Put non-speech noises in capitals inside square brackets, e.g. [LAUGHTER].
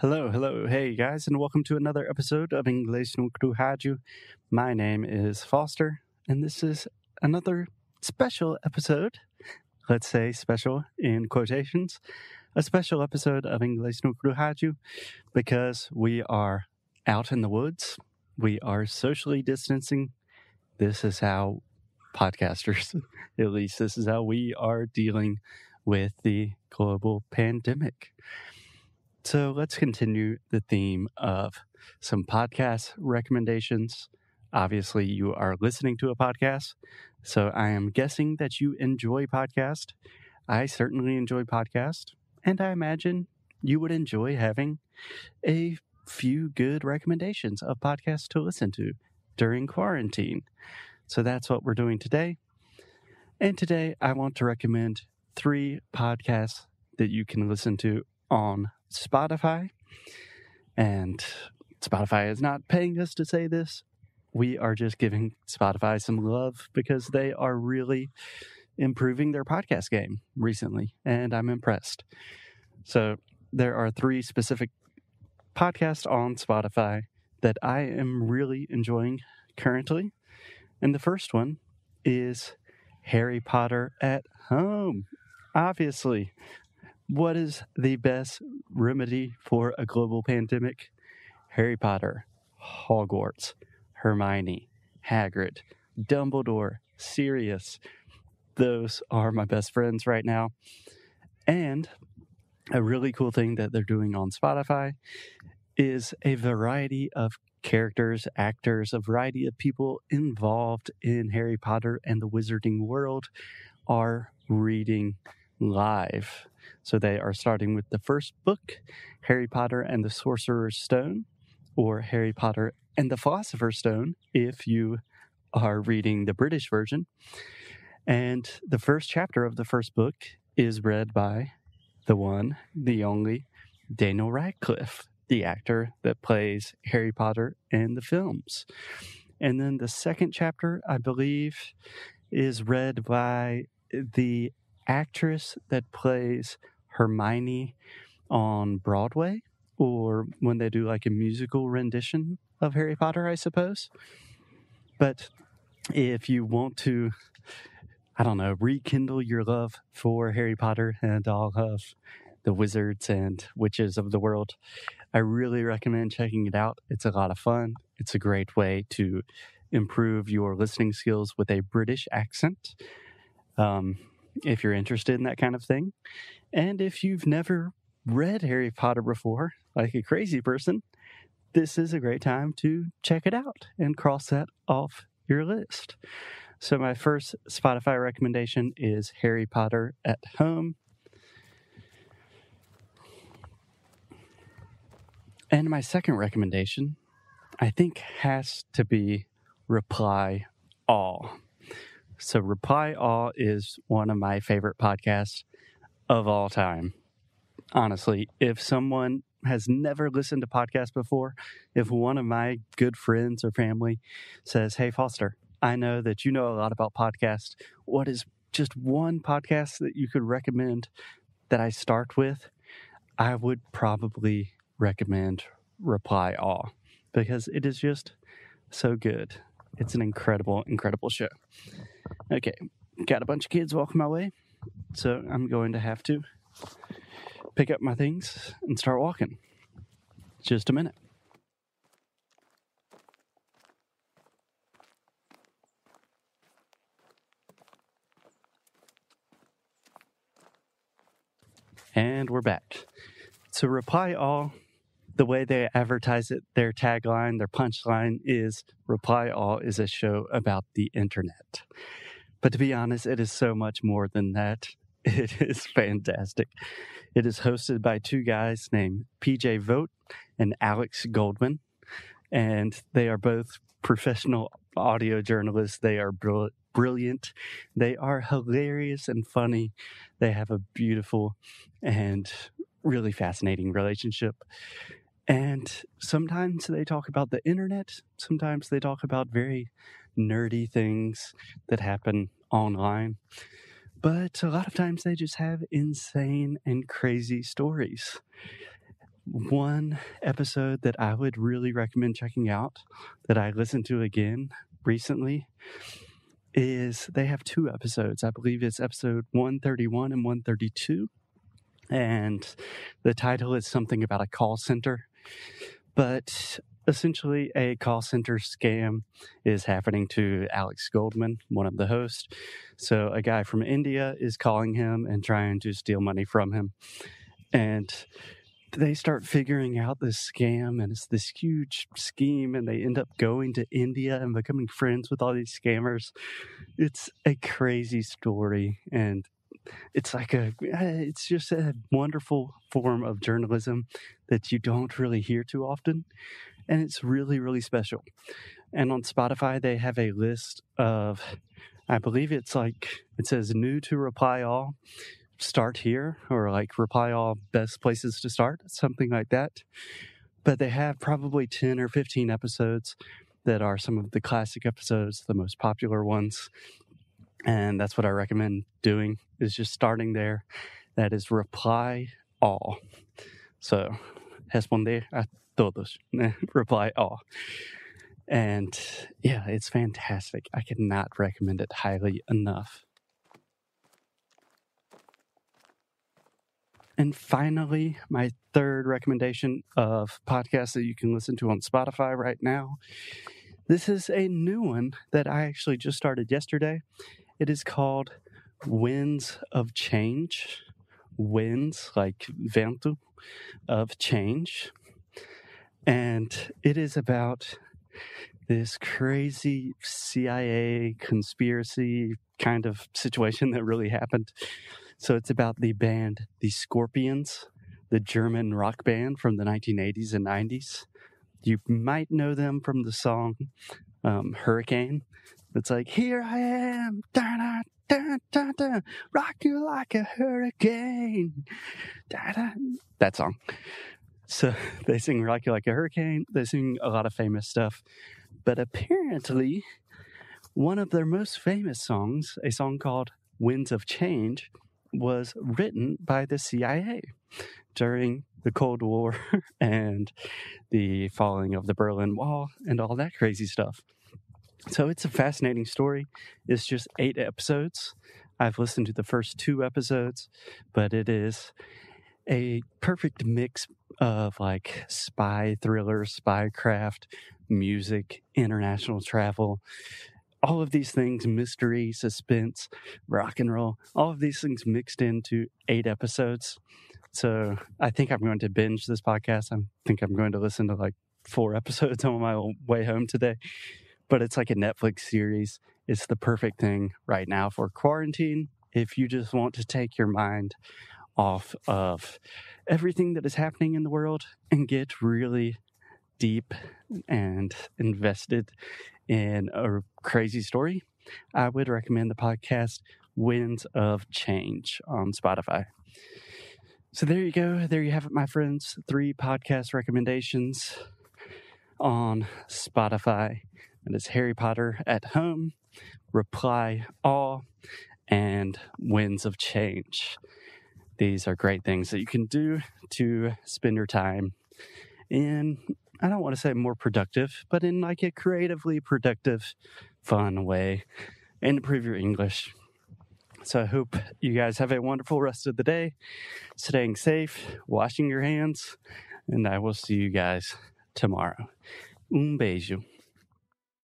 Hello, hello, hey guys, and welcome to another episode of Inglês no Rádio. My name is Foster, and this is another special episode. Let's say special in quotations, a special episode of Inglês no Rádio because we are out in the woods. We are socially distancing. This is how podcasters, [LAUGHS] at least, this is how we are dealing with the global pandemic. So let's continue the theme of some podcast recommendations. Obviously, you are listening to a podcast, so I am guessing that you enjoy podcast. I certainly enjoy podcast, and I imagine you would enjoy having a few good recommendations of podcasts to listen to during quarantine. So that's what we're doing today. And today I want to recommend three podcasts that you can listen to on Spotify. And Spotify is not paying us to say this. We are just giving Spotify some love because they are really improving their podcast game recently, and I'm impressed. So, there are three specific podcasts on Spotify that I am really enjoying currently. And the first one is Harry Potter at Home. Obviously, what is the best remedy for a global pandemic? Harry Potter, Hogwarts, Hermione, Hagrid, Dumbledore, Sirius. Those are my best friends right now. And a really cool thing that they're doing on Spotify is a variety of characters, actors, a variety of people involved in Harry Potter and the wizarding world are reading live. So they are starting with the first book, Harry Potter and the Sorcerer's Stone, or Harry Potter and the Philosopher's Stone, if you are reading the British version. And the first chapter of the first book is read by the one, the only Daniel Radcliffe, the actor that plays Harry Potter in the films. And then the second chapter, I believe, is read by the actress that plays Hermione on Broadway or when they do like a musical rendition of Harry Potter, I suppose. But if you want to, I don't know, rekindle your love for Harry Potter and all of the wizards and witches of the world, I really recommend checking it out. It's a lot of fun. It's a great way to improve your listening skills with a British accent. Um, if you're interested in that kind of thing. And if you've never read Harry Potter before, like a crazy person, this is a great time to check it out and cross that off your list. So, my first Spotify recommendation is Harry Potter at Home. And my second recommendation, I think, has to be Reply All. So, Reply All is one of my favorite podcasts of all time. Honestly, if someone has never listened to podcasts before, if one of my good friends or family says, Hey, Foster, I know that you know a lot about podcasts. What is just one podcast that you could recommend that I start with? I would probably recommend Reply All because it is just so good. It's an incredible, incredible show. Okay, got a bunch of kids walking my way, so I'm going to have to pick up my things and start walking. Just a minute. And we're back. So, reply all the way they advertise it, their tagline, their punchline is Reply All is a show about the internet. But to be honest, it is so much more than that. [LAUGHS] It is fantastic. It is hosted by two guys named PJ Vogt and Alex Goldman. And they are both professional audio journalists. They are br- brilliant. They are hilarious and funny. They have a beautiful and really fascinating relationship. And sometimes they talk about the internet, sometimes they talk about very nerdy things that happen online. But a lot of times they just have insane and crazy stories. one episode that I would really recommend checking out that I listened to again recently is they have two episodes. I believe it's episode 131 and 132. And the title is something about a call center. But essentially, a call center scam is happening to Alex Goldman, one of the hosts. So, a guy from India is calling him and trying to steal money from him. And they start figuring out this scam and it's this huge scheme and they end up going to India and becoming friends with all these scammers. It's a crazy story and it's like a eh, it's just a wonderful form of journalism that you don't really hear too often and it's really really special. And on Spotify they have a list of I believe it's like it says new to reply all start here or like reply all best places to start, something like that. But they have probably 10 or 15 episodes that are some of the classic episodes, the most popular ones. And that's what I recommend doing is just starting there. That is reply all. So, responder a todos. [LAUGHS] reply all. And yeah, it's fantastic. I cannot recommend it highly enough. And finally, my third recommendation of podcasts that you can listen to on Spotify right now. This is a new one that I actually just started yesterday. It is called Winds of Change. Winds, like vento, of change. And it is about this crazy CIA conspiracy kind of situation that really happened so it's about the band The Scorpions, the German rock band from the 1980s and 90s. You might know them from the song um, Hurricane. It's like, Here I am, da da da da da, rock you like a hurricane. Da, da. That song. So [LAUGHS] they sing Rock You Like a Hurricane. They sing a lot of famous stuff. But apparently, one of their most famous songs, a song called Winds of Change, was written by the CIA during the Cold War [LAUGHS] and the falling of the Berlin Wall and all that crazy stuff. So it's a fascinating story. It's just eight episodes. I've listened to the first two episodes, but it is a perfect mix of like spy thriller, spy craft, music, international travel, all of these things mystery, suspense, rock and roll all of these things mixed into eight episodes. So I think I'm going to binge this podcast. I think I'm going to listen to like four [LAUGHS] episodes on my way home today. But it's like a Netflix series. It's the perfect thing right now for quarantine. If you just want to take your mind off of everything that is happening in the world and get really deep and invested in a crazy story, I would recommend the podcast Winds of Change on Spotify. So there you go. There you have it, my friends. Three podcast recommendations on Spotify. And it's Harry Potter at Home, Reply All, and Winds of Change. These are great things that you can do to spend your time in I don't want to say more productive, but in like a creatively productive, fun way and improve your English. So I hope you guys have a wonderful rest of the day, staying safe, washing your hands, and I will see you guys tomorrow. Um beijo.